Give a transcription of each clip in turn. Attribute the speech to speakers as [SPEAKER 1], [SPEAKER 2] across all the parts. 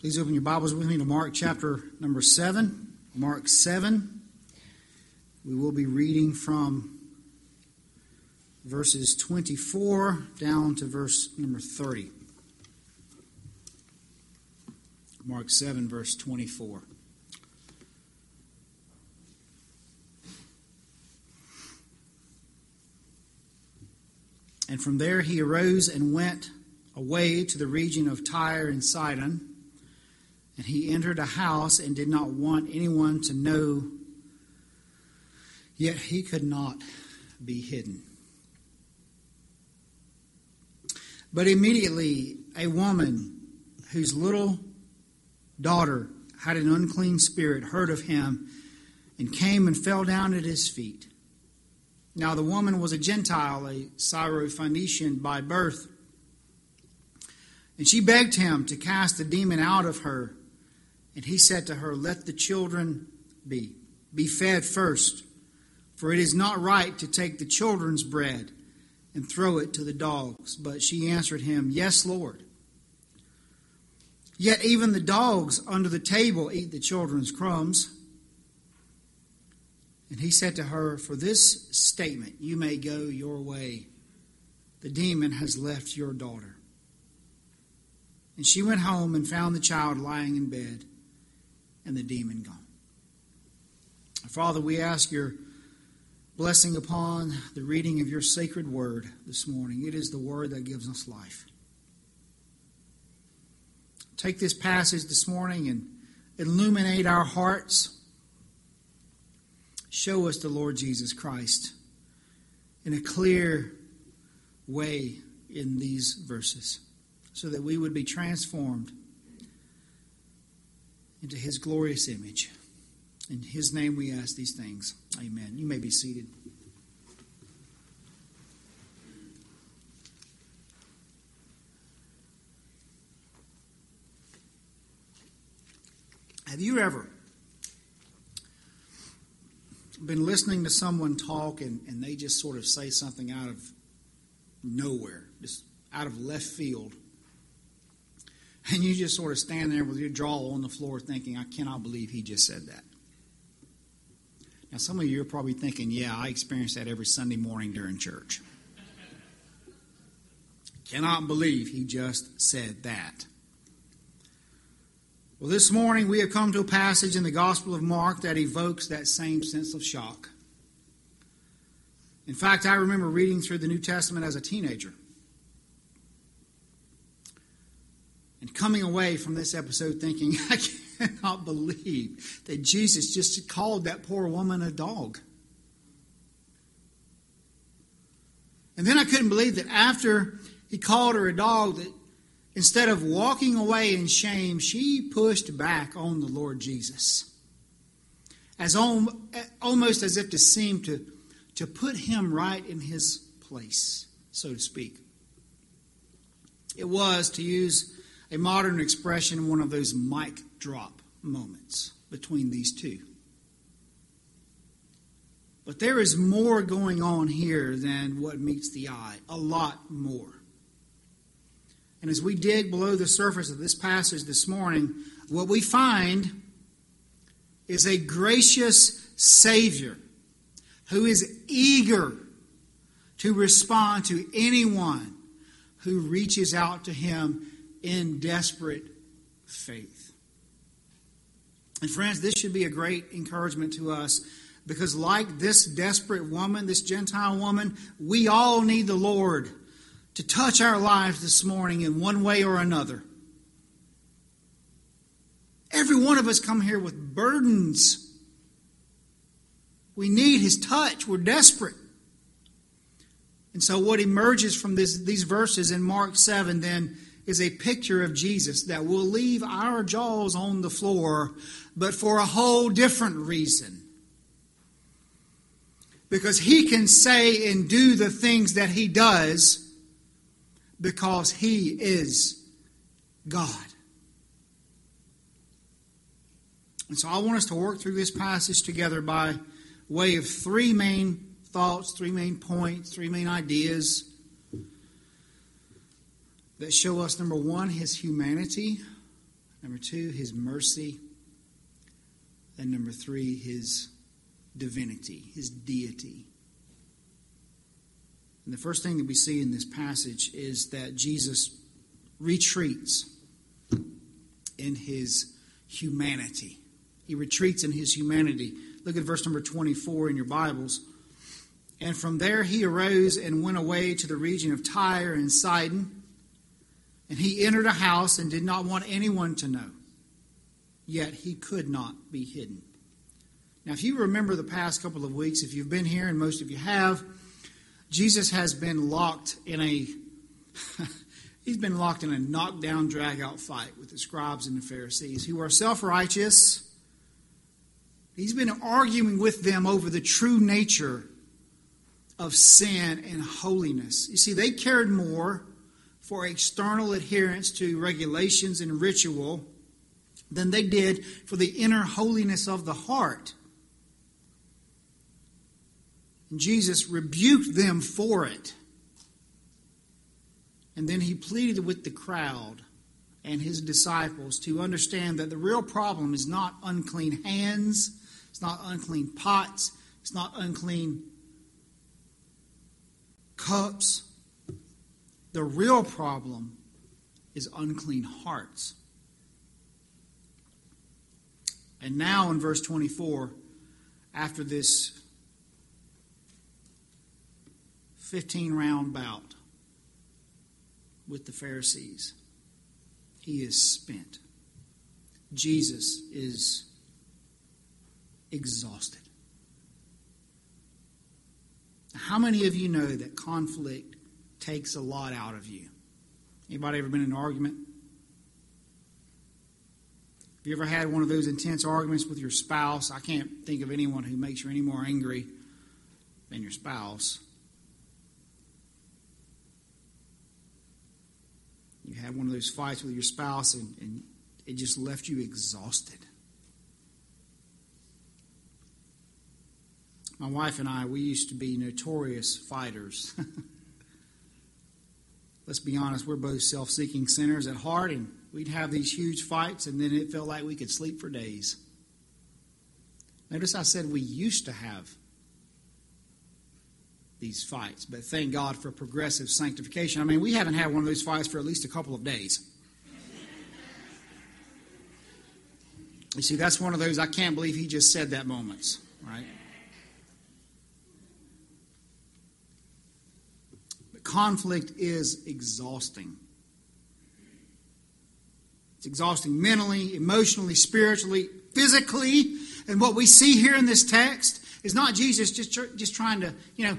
[SPEAKER 1] Please open your Bibles with me to Mark chapter number 7. Mark 7. We will be reading from verses 24 down to verse number 30. Mark 7, verse 24. And from there he arose and went away to the region of Tyre and Sidon. And he entered a house and did not want anyone to know, yet he could not be hidden. But immediately a woman whose little daughter had an unclean spirit heard of him and came and fell down at his feet. Now the woman was a Gentile, a Syrophoenician by birth. And she begged him to cast the demon out of her. And he said to her, Let the children be. Be fed first, for it is not right to take the children's bread and throw it to the dogs. But she answered him, Yes, Lord. Yet even the dogs under the table eat the children's crumbs. And he said to her, For this statement you may go your way. The demon has left your daughter. And she went home and found the child lying in bed and the demon gone. Father, we ask your blessing upon the reading of your sacred word this morning. It is the word that gives us life. Take this passage this morning and illuminate our hearts. Show us the Lord Jesus Christ in a clear way in these verses so that we would be transformed into his glorious image. In his name we ask these things. Amen. You may be seated. Have you ever been listening to someone talk and, and they just sort of say something out of nowhere, just out of left field? And you just sort of stand there with your jaw on the floor thinking, I cannot believe he just said that. Now, some of you are probably thinking, yeah, I experience that every Sunday morning during church. cannot believe he just said that. Well, this morning we have come to a passage in the Gospel of Mark that evokes that same sense of shock. In fact, I remember reading through the New Testament as a teenager. And coming away from this episode thinking, I cannot believe that Jesus just called that poor woman a dog. And then I couldn't believe that after he called her a dog, that instead of walking away in shame, she pushed back on the Lord Jesus. As almost as if to seem to, to put him right in his place, so to speak. It was, to use a modern expression, one of those mic drop moments between these two. But there is more going on here than what meets the eye, a lot more. And as we dig below the surface of this passage this morning, what we find is a gracious Savior who is eager to respond to anyone who reaches out to him in desperate faith. And friends, this should be a great encouragement to us because, like this desperate woman, this Gentile woman, we all need the Lord to touch our lives this morning in one way or another. Every one of us come here with burdens. We need His touch. We're desperate. And so, what emerges from this, these verses in Mark 7 then is a picture of Jesus that will leave our jaws on the floor, but for a whole different reason. Because he can say and do the things that he does because he is God. And so I want us to work through this passage together by way of three main thoughts, three main points, three main ideas that show us, number one, his humanity, Number two, his mercy. And number three, his divinity, his deity. And the first thing that we see in this passage is that Jesus retreats in his humanity. He retreats in his humanity. Look at verse number 24 in your Bibles. And from there he arose and went away to the region of Tyre and Sidon. And he entered a house and did not want anyone to know. Yet he could not be hidden. Now, if you remember the past couple of weeks, if you've been here, and most of you have, Jesus has been locked in a he's been locked in a knockdown, drag out fight with the scribes and the Pharisees who are self righteous. He's been arguing with them over the true nature of sin and holiness. You see, they cared more for external adherence to regulations and ritual than they did for the inner holiness of the heart. And Jesus rebuked them for it. And then he pleaded with the crowd and his disciples to understand that the real problem is not unclean hands, it's not unclean pots, it's not unclean cups. The real problem is unclean hearts. And now in verse 24, after this 15 round bout with the Pharisees, he is spent. Jesus is exhausted. How many of you know that conflict takes a lot out of you? Anybody ever been in an argument? Have you ever had one of those intense arguments with your spouse? I can't think of anyone who makes you any more angry than your spouse. You had one of those fights with your spouse and, and it just left you exhausted. My wife and I, we used to be notorious fighters. Let's be honest, we're both self seeking sinners at heart, and we'd have these huge fights, and then it felt like we could sleep for days. Notice I said we used to have these fights, but thank God for progressive sanctification. I mean, we haven't had one of those fights for at least a couple of days. You see, that's one of those I can't believe he just said that moments, right? Conflict is exhausting. It's exhausting mentally, emotionally, spiritually, physically. And what we see here in this text is not Jesus just, just trying to, you know,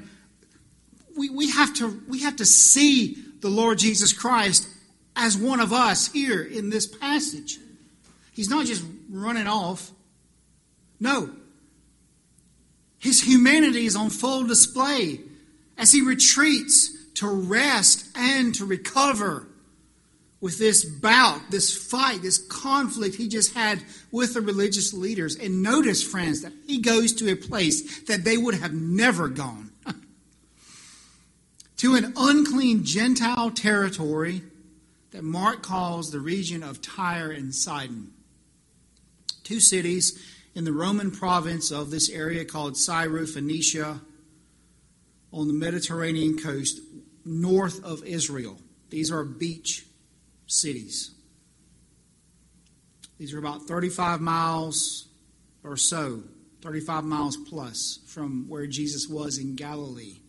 [SPEAKER 1] we, we, have to, we have to see the Lord Jesus Christ as one of us here in this passage. He's not just running off. No. His humanity is on full display as he retreats to rest and to recover with this bout, this fight, this conflict he just had with the religious leaders. And notice, friends, that he goes to a place that they would have never gone to an unclean Gentile territory that Mark calls the region of Tyre and Sidon. Two cities in the Roman province of this area called Syrophoenicia on the Mediterranean coast north of Israel. These are beach cities. These are about 35 miles or so, 35 miles plus from where Jesus was in Galilee.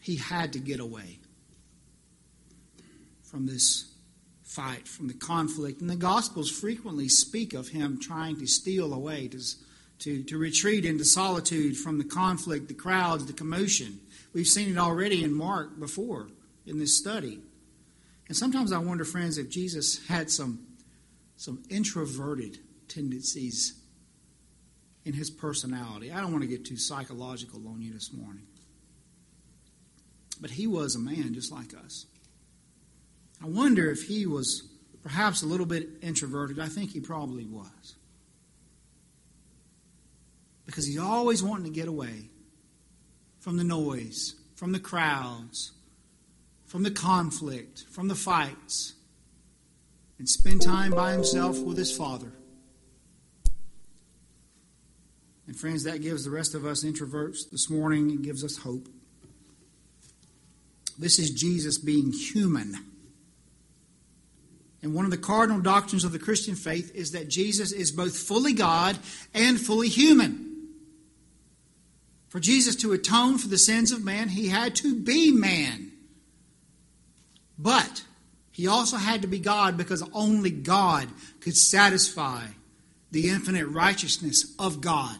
[SPEAKER 1] He had to get away from this fight, from the conflict. And the Gospels frequently speak of him trying to steal away, to to, to retreat into solitude from the conflict, the crowds, the commotion. We've seen it already in Mark before in this study. And sometimes I wonder, friends, if Jesus had some, some introverted tendencies in his personality. I don't want to get too psychological on you this morning. But he was a man just like us. I wonder if he was perhaps a little bit introverted. I think he probably was because he's always wanting to get away from the noise, from the crowds, from the conflict, from the fights, and spend time by himself with his Father. And friends, that gives the rest of us introverts this morning and gives us hope. This is Jesus being human. And one of the cardinal doctrines of the Christian faith is that Jesus is both fully God and fully human. For Jesus to atone for the sins of man, he had to be man. But he also had to be God because only God could satisfy the infinite righteousness of God.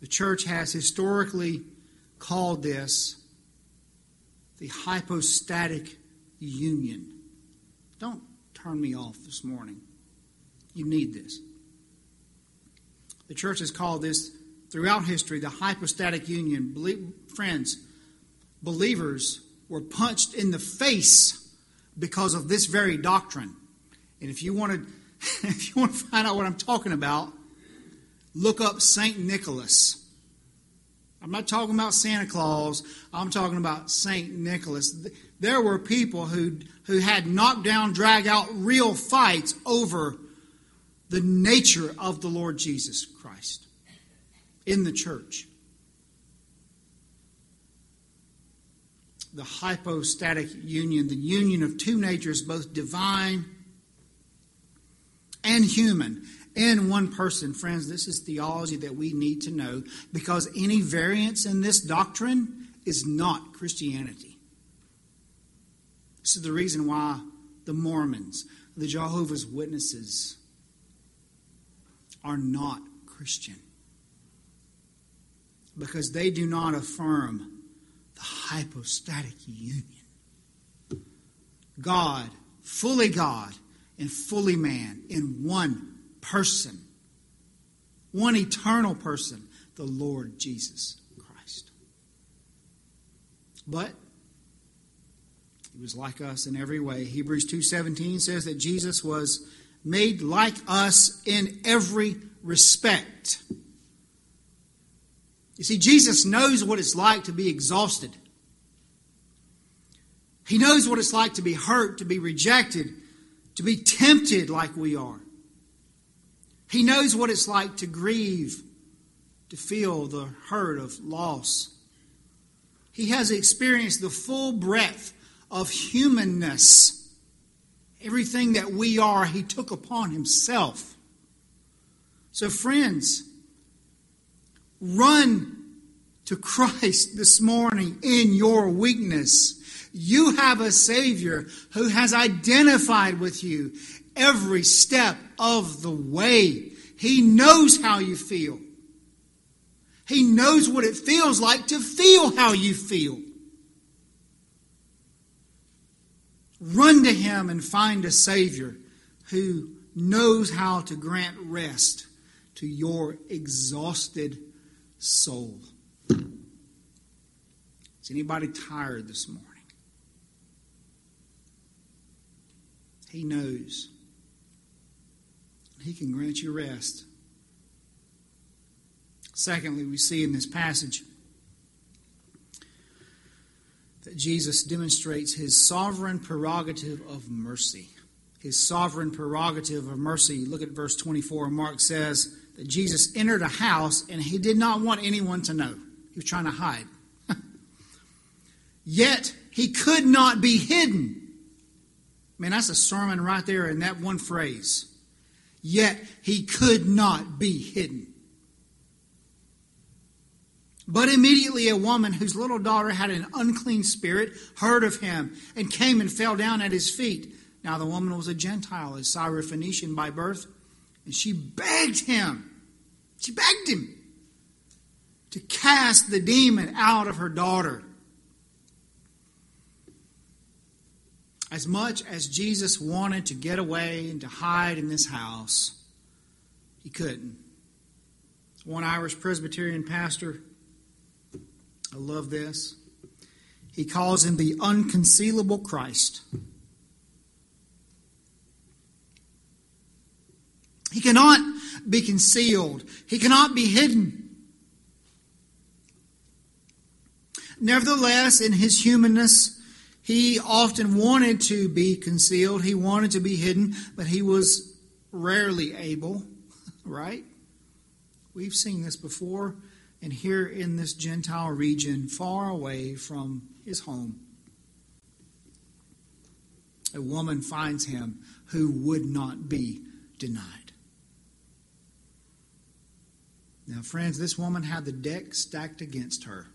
[SPEAKER 1] The church has historically called this the hypostatic union. Don't turn me off this morning. You need this. The church has called this throughout history the hypostatic union. Believe, friends, believers were punched in the face because of this very doctrine. And if you want to, if you want to find out what I'm talking about, look up Saint Nicholas. I'm not talking about Santa Claus. I'm talking about St. Nicholas. There were people who, who had knocked down, drag out real fights over the nature of the Lord Jesus in the church. The hypostatic union, the union of two natures, both divine and human in one person. Friends, this is theology that we need to know because any variance in this doctrine is not Christianity. This is the reason why the Mormons, the Jehovah's Witnesses, are not Christian. Because they do not affirm the hypostatic union. God, fully God, and fully man in one person, one eternal person, the Lord Jesus Christ. But he was like us in every way. Hebrews 2:17 says that Jesus was made like us in every respect. You see, Jesus knows what it's like to be exhausted. He knows what it's like to be hurt, to be rejected, to be tempted like we are. He knows what it's like to grieve, to feel the hurt of loss. He has experienced the full breadth of humanness. Everything that we are, He took upon Himself. So, friends, run to Christ this morning in your weakness. You have a Savior who has identified with you every step of the way. He knows how you feel. He knows what it feels like to feel how you feel. Run to Him and find a Savior who knows how to grant rest to your exhausted soul. Is anybody tired this morning? He knows. He can grant you rest. Secondly, we see in this passage that Jesus demonstrates his sovereign prerogative of mercy. His sovereign prerogative of mercy. Look at verse 24. Mark says that Jesus entered a house and he did not want anyone to know. He was trying to hide. Yet he could not be hidden. Man, that's a sermon right there in that one phrase yet he could not be hidden. But immediately a woman whose little daughter had an unclean spirit heard of him and came and fell down at his feet. Now the woman was a Gentile, a Syrophoenician by birth, and she begged him. She begged him to cast the demon out of her daughter. As much as Jesus wanted to get away and to hide in this house, he couldn't. One Irish Presbyterian pastor, I love this. He calls him the unconcealable Christ. He cannot be concealed, he cannot be hidden. Nevertheless, in his humanness, he often wanted to be concealed. He wanted to be hidden, but he was rarely able, right? We've seen this before, and here in this Gentile region, far away from his home, a woman finds him who would not be denied. Now, friends, this woman had the deck stacked against her.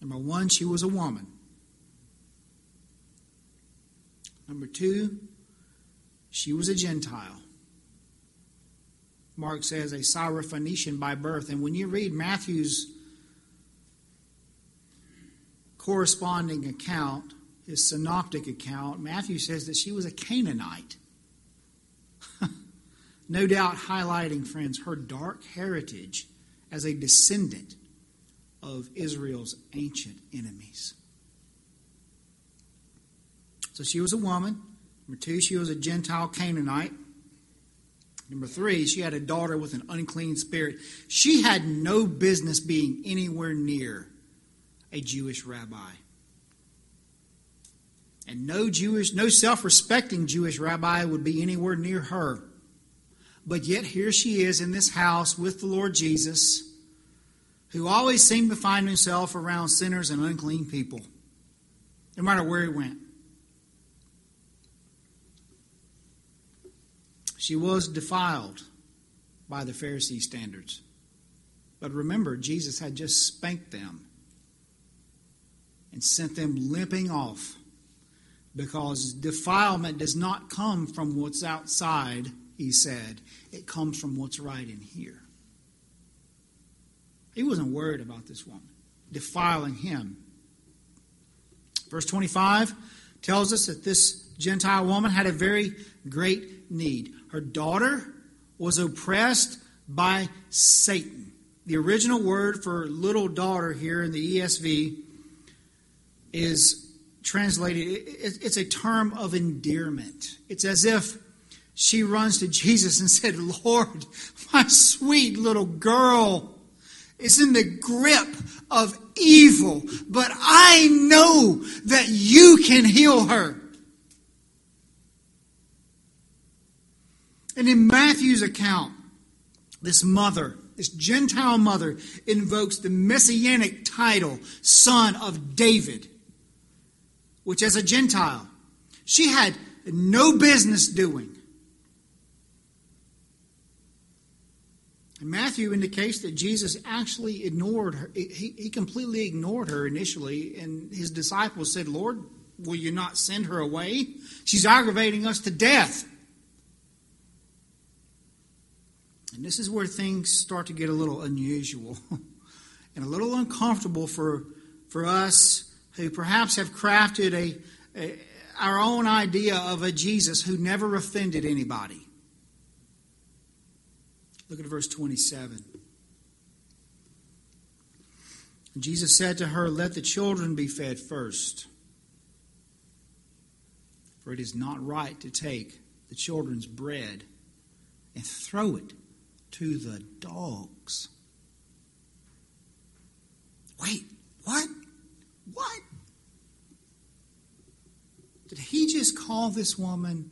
[SPEAKER 1] Number one, she was a woman. Number two, she was a Gentile. Mark says a Syrophoenician by birth. And when you read Matthew's corresponding account, his synoptic account, Matthew says that she was a Canaanite. No doubt highlighting, friends, her dark heritage as a descendant of Israel's ancient enemies. So she was a woman. Number two, she was a Gentile Canaanite. Number three, she had a daughter with an unclean spirit. She had no business being anywhere near a Jewish rabbi. And no Jewish, no self-respecting Jewish rabbi would be anywhere near her. But yet here she is in this house with the Lord Jesus who always seemed to find himself around sinners and unclean people, no matter where he went. She was defiled by the Pharisee standards. But remember, Jesus had just spanked them and sent them limping off because defilement does not come from what's outside, he said. It comes from what's right in here. He wasn't worried about this woman defiling him. Verse 25 tells us that this Gentile woman had a very great need. Her daughter was oppressed by Satan. The original word for little daughter here in the ESV is translated, it's a term of endearment. It's as if she runs to Jesus and said, Lord, my sweet little girl is in the grip of evil, but I know that you can heal her. And in Matthew's account, this mother, this Gentile mother, invokes the messianic title, Son of David, which as a Gentile, she had no business doing. Matthew indicates that Jesus actually ignored her. He, he completely ignored her initially, and his disciples said, Lord, will you not send her away? She's aggravating us to death. And this is where things start to get a little unusual and a little uncomfortable for, for us who perhaps have crafted a, a our own idea of a Jesus who never offended anybody. Look at verse 27. Jesus said to her, Let the children be fed first, for it is not right to take the children's bread and throw it to the dogs. Wait, what? What? Did he just call this woman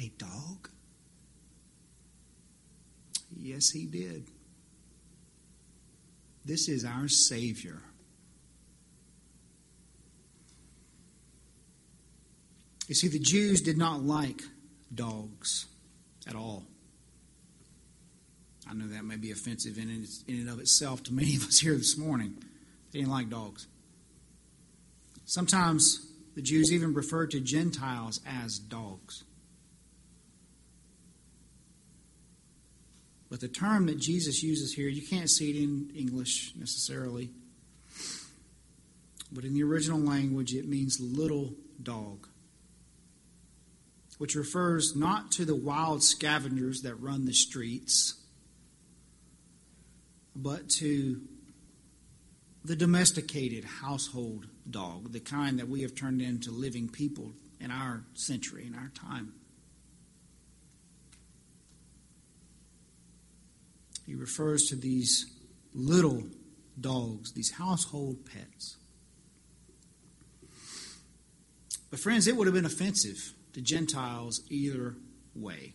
[SPEAKER 1] a dog? Yes, he did. This is our Savior. You see, the Jews did not like dogs at all. I know that may be offensive in, in and of itself to many of us here this morning. They didn't like dogs. Sometimes the Jews even referred to Gentiles as dogs. But the term that Jesus uses here, you can't see it in English necessarily. But in the original language, it means little dog, which refers not to the wild scavengers that run the streets, but to the domesticated household dog, the kind that we have turned into living people in our century, in our time. He refers to these little dogs, these household pets. But, friends, it would have been offensive to Gentiles either way.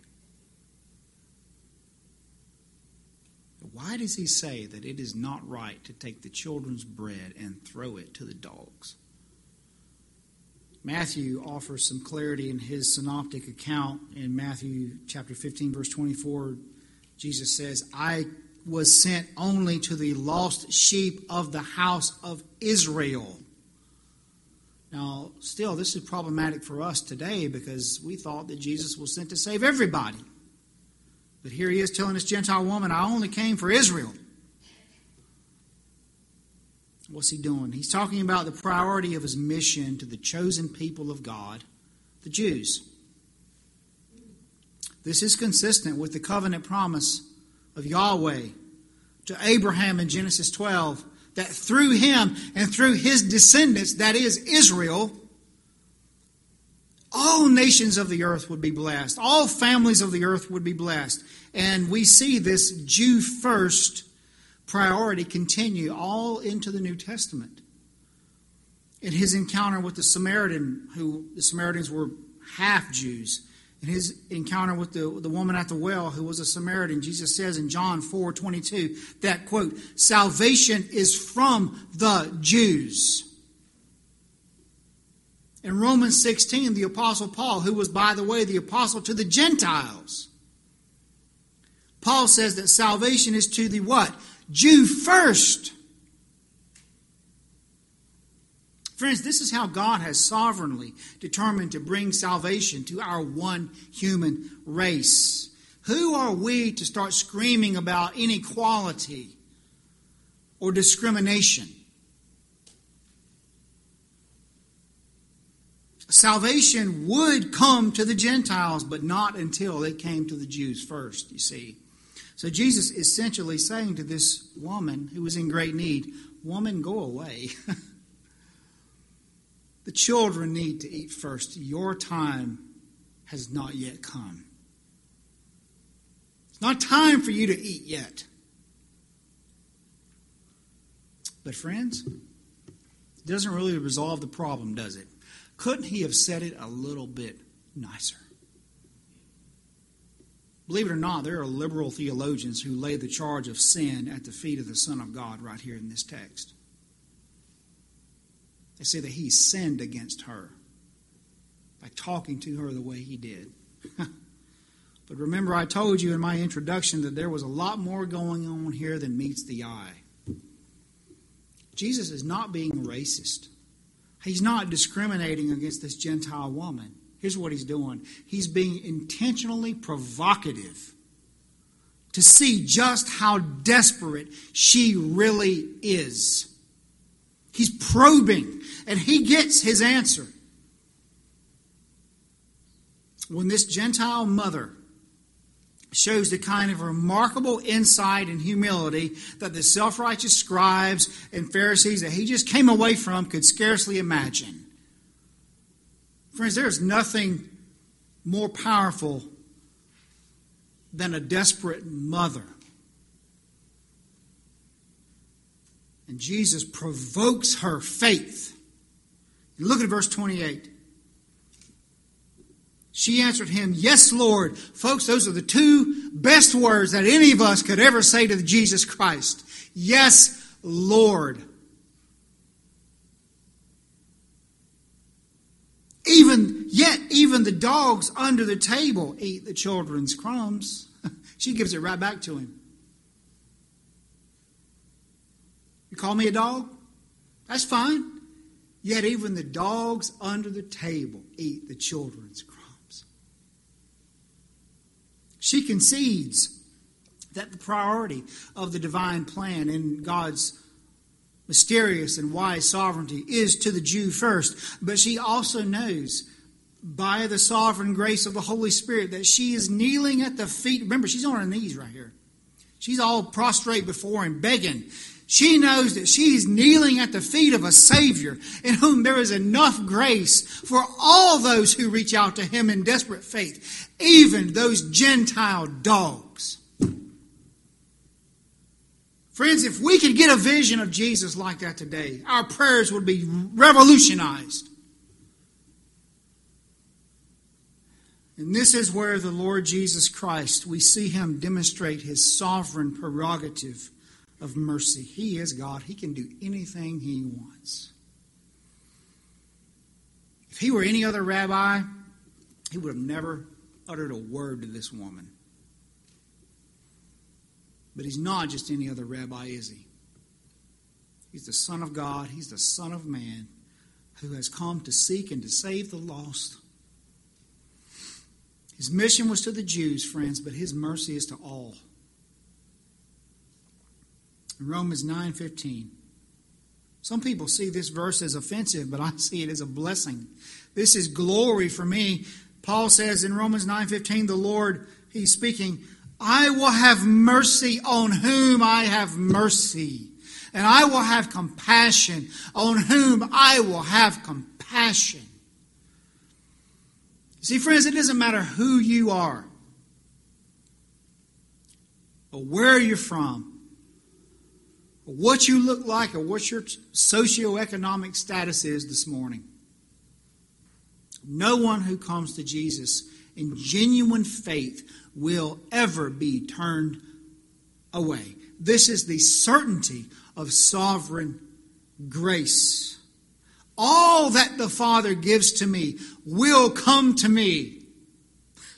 [SPEAKER 1] Why does he say that it is not right to take the children's bread and throw it to the dogs? Matthew offers some clarity in his synoptic account in Matthew chapter 15 verse 24 Jesus says I was sent only to the lost sheep of the house of Israel. Now, still, this is problematic for us today because we thought that Jesus was sent to save everybody. But here he is telling this Gentile woman, I only came for Israel. What's he doing? He's talking about the priority of his mission to the chosen people of God, the Jews. This is consistent with the covenant promise of Yahweh to Abraham in Genesis 12 that through him and through his descendants, that is Israel, all nations of the earth would be blessed. All families of the earth would be blessed. And we see this Jew first priority continue all into the New Testament. In his encounter with the Samaritan, who the Samaritans were half Jews, in his encounter with the, the woman at the well who was a Samaritan, Jesus says in John 4 22 that, quote, salvation is from the Jews. In Romans 16, the Apostle Paul, who was, by the way, the apostle to the Gentiles, Paul says that salvation is to the what? Jew first. Friends, this is how God has sovereignly determined to bring salvation to our one human race. Who are we to start screaming about inequality or discrimination? Salvation would come to the Gentiles, but not until it came to the Jews first, you see. So Jesus is essentially saying to this woman who was in great need, Woman, go away. the children need to eat first. Your time has not yet come. It's not time for you to eat yet. But, friends, it doesn't really resolve the problem, does it? Couldn't he have said it a little bit nicer? Believe it or not, there are liberal theologians who lay the charge of sin at the feet of the Son of God right here in this text. They say that he sinned against her by talking to her the way he did. but remember, I told you in my introduction that there was a lot more going on here than meets the eye. Jesus is not being racist. He's not discriminating against this Gentile woman. Here's what he's doing he's being intentionally provocative to see just how desperate she really is. He's probing, and he gets his answer. When this Gentile mother shows the kind of remarkable insight and humility that the self righteous scribes and Pharisees that he just came away from could scarcely imagine. Friends, there's nothing more powerful than a desperate mother. And Jesus provokes her faith. look at verse 28. She answered him, Yes, Lord. Folks, those are the two best words that any of us could ever say to Jesus Christ. Yes, Lord. Even yet, even the dogs under the table eat the children's crumbs. she gives it right back to him. You call me a dog? That's fine. Yet even the dogs under the table eat the children's crumbs. She concedes that the priority of the divine plan in God's mysterious and wise sovereignty is to the Jew first, but she also knows by the sovereign grace of the Holy Spirit that she is kneeling at the feet. Remember, she's on her knees right here. She's all prostrate before him, begging. She knows that she's kneeling at the feet of a Savior in whom there is enough grace for all those who reach out to Him in desperate faith, even those Gentile dogs. Friends, if we could get a vision of Jesus like that today, our prayers would be revolutionized. And this is where the Lord Jesus Christ, we see him demonstrate his sovereign prerogative of mercy. He is God, he can do anything he wants. If he were any other rabbi, he would have never uttered a word to this woman. But he's not just any other rabbi, is he? He's the Son of God, he's the Son of Man who has come to seek and to save the lost. His mission was to the Jews, friends, but his mercy is to all. In Romans 9:15. Some people see this verse as offensive, but I see it as a blessing. This is glory for me. Paul says in Romans 9:15, the Lord, he's speaking, I will have mercy on whom I have mercy, and I will have compassion on whom I will have compassion. See, friends, it doesn't matter who you are, or where you're from, what you look like, or what your socioeconomic status is this morning. No one who comes to Jesus in genuine faith will ever be turned away. This is the certainty of sovereign grace. All that the Father gives to me will come to me.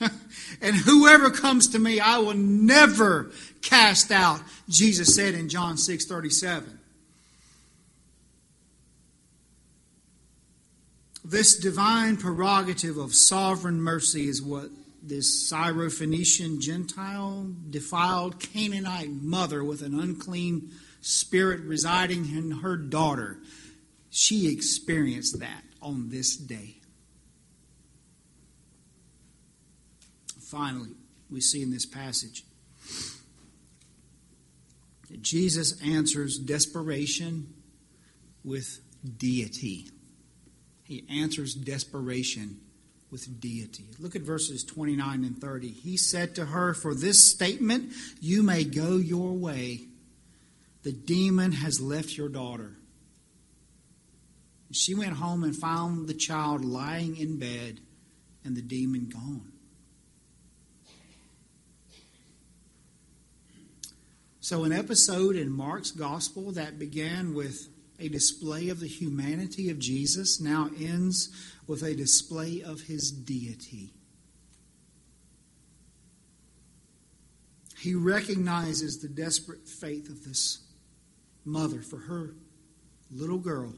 [SPEAKER 1] and whoever comes to me, I will never cast out, Jesus said in John 6 37. This divine prerogative of sovereign mercy is what this Syrophoenician Gentile, defiled Canaanite mother with an unclean spirit residing in her daughter she experienced that on this day. Finally, we see in this passage Jesus answers desperation with deity. He answers desperation with deity. Look at verses 29 and 30. He said to her, For this statement, you may go your way. The demon has left your daughter. She went home and found the child lying in bed and the demon gone. So, an episode in Mark's gospel that began with a display of the humanity of Jesus now ends with a display of his deity. He recognizes the desperate faith of this mother for her little girl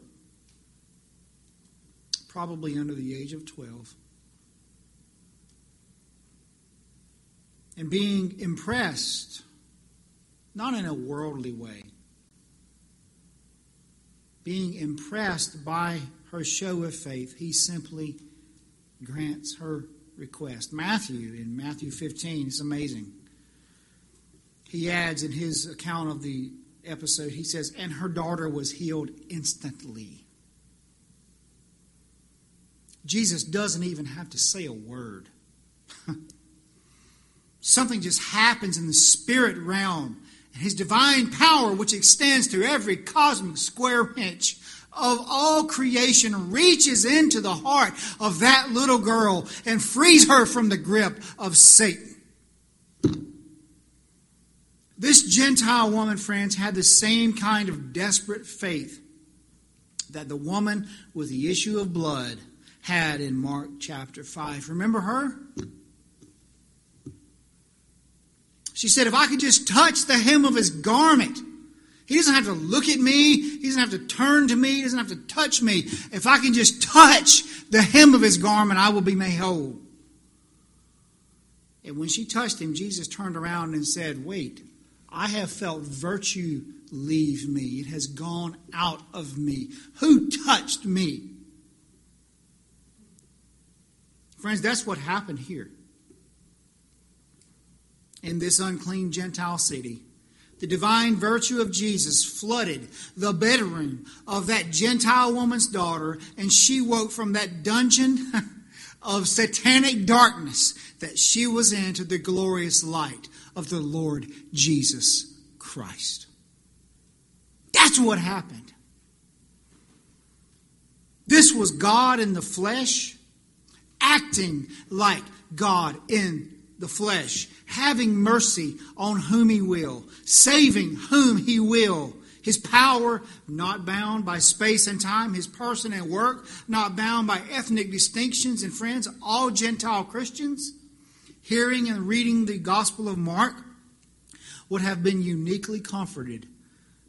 [SPEAKER 1] probably under the age of 12. And being impressed, not in a worldly way, being impressed by her show of faith, he simply grants her request. Matthew, in Matthew 15, it's amazing. He adds in his account of the episode, he says, And her daughter was healed instantly. Jesus doesn't even have to say a word. Something just happens in the spirit realm. And his divine power, which extends to every cosmic square inch of all creation, reaches into the heart of that little girl and frees her from the grip of Satan. This Gentile woman, friends, had the same kind of desperate faith that the woman with the issue of blood had in Mark chapter 5. Remember her? She said, If I could just touch the hem of his garment, he doesn't have to look at me. He doesn't have to turn to me. He doesn't have to touch me. If I can just touch the hem of his garment, I will be made whole. And when she touched him, Jesus turned around and said, Wait, I have felt virtue leave me. It has gone out of me. Who touched me? Friends, that's what happened here. In this unclean Gentile city, the divine virtue of Jesus flooded the bedroom of that Gentile woman's daughter, and she woke from that dungeon of satanic darkness that she was in to the glorious light of the Lord Jesus Christ. That's what happened. This was God in the flesh, acting like God in the flesh, having mercy on whom he will, saving whom he will. His power not bound by space and time, his person and work not bound by ethnic distinctions. And friends, all Gentile Christians hearing and reading the Gospel of Mark would have been uniquely comforted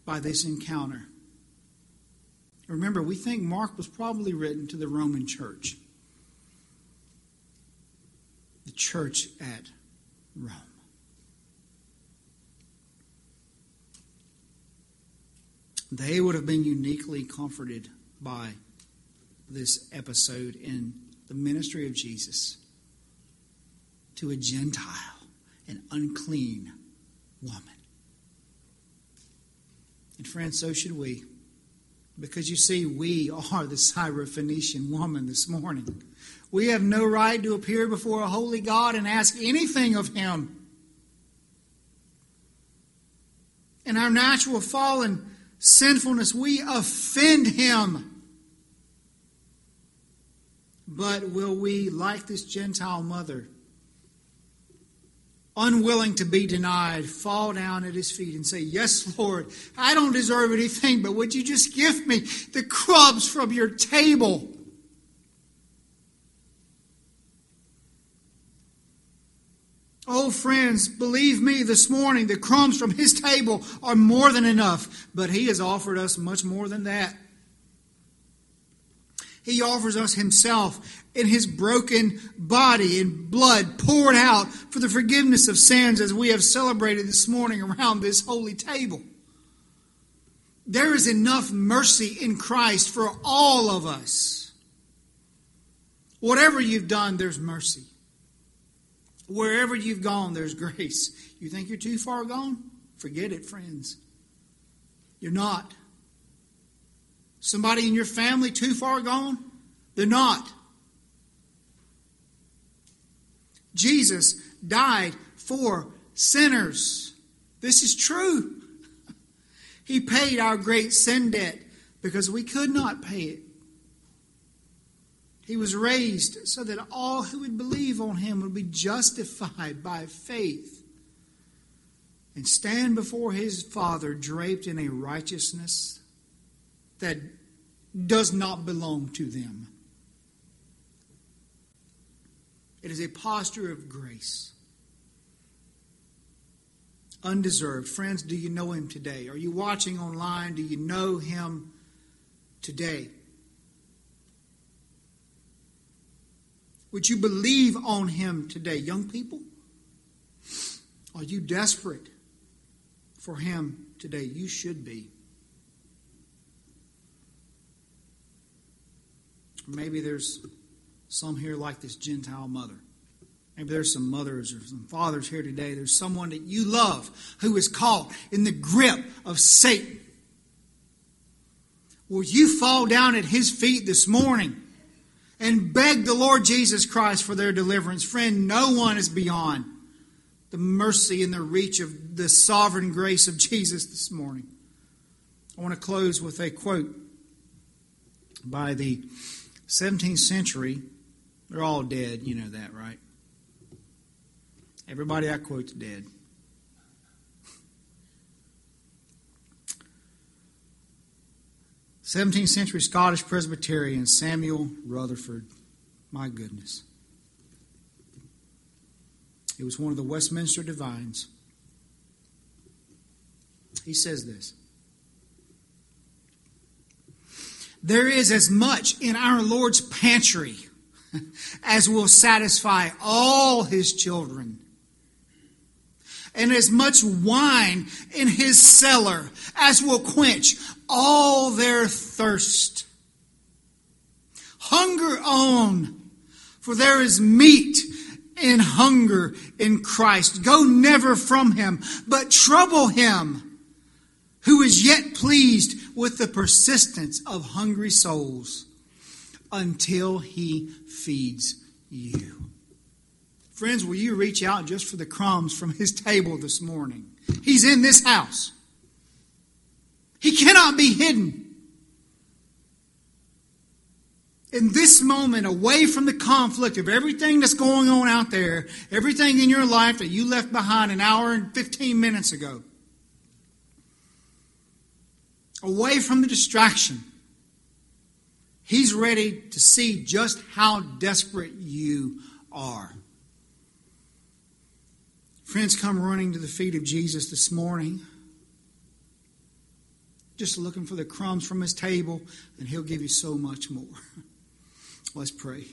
[SPEAKER 1] by this encounter. Remember, we think Mark was probably written to the Roman church, the church at Rome. They would have been uniquely comforted by this episode in the ministry of Jesus to a Gentile, an unclean woman. And friends, so should we. Because you see, we are the Syrophoenician woman this morning. We have no right to appear before a holy God and ask anything of Him. In our natural fallen sinfulness, we offend Him. But will we, like this Gentile mother, unwilling to be denied, fall down at his feet and say, Yes, Lord, I don't deserve anything, but would you just give me the crumbs from your table? Oh, friends, believe me this morning, the crumbs from his table are more than enough, but he has offered us much more than that. He offers us Himself in His broken body and blood poured out for the forgiveness of sins as we have celebrated this morning around this holy table. There is enough mercy in Christ for all of us. Whatever you've done, there's mercy. Wherever you've gone, there's grace. You think you're too far gone? Forget it, friends. You're not. Somebody in your family too far gone? They're not. Jesus died for sinners. This is true. He paid our great sin debt because we could not pay it. He was raised so that all who would believe on him would be justified by faith and stand before his Father draped in a righteousness that does not belong to them. It is a posture of grace. Undeserved. Friends, do you know him today? Are you watching online? Do you know him today? Would you believe on him today? Young people, are you desperate for him today? You should be. Maybe there's some here like this Gentile mother. Maybe there's some mothers or some fathers here today. There's someone that you love who is caught in the grip of Satan. Will you fall down at his feet this morning and beg the Lord Jesus Christ for their deliverance? Friend, no one is beyond the mercy and the reach of the sovereign grace of Jesus this morning. I want to close with a quote by the 17th century. They're all dead, you know that, right? Everybody I quote's dead. Seventeenth century Scottish Presbyterian Samuel Rutherford. My goodness. He was one of the Westminster divines. He says this There is as much in our Lord's pantry as will satisfy all his children, and as much wine in his cellar as will quench all their thirst. Hunger on, for there is meat in hunger in Christ. Go never from him, but trouble him who is yet pleased with the persistence of hungry souls until he feeds you. Friends, will you reach out just for the crumbs from his table this morning? He's in this house. He cannot be hidden. In this moment, away from the conflict of everything that's going on out there, everything in your life that you left behind an hour and 15 minutes ago, away from the distraction, He's ready to see just how desperate you are. Friends, come running to the feet of Jesus this morning, just looking for the crumbs from his table, and he'll give you so much more. Let's pray.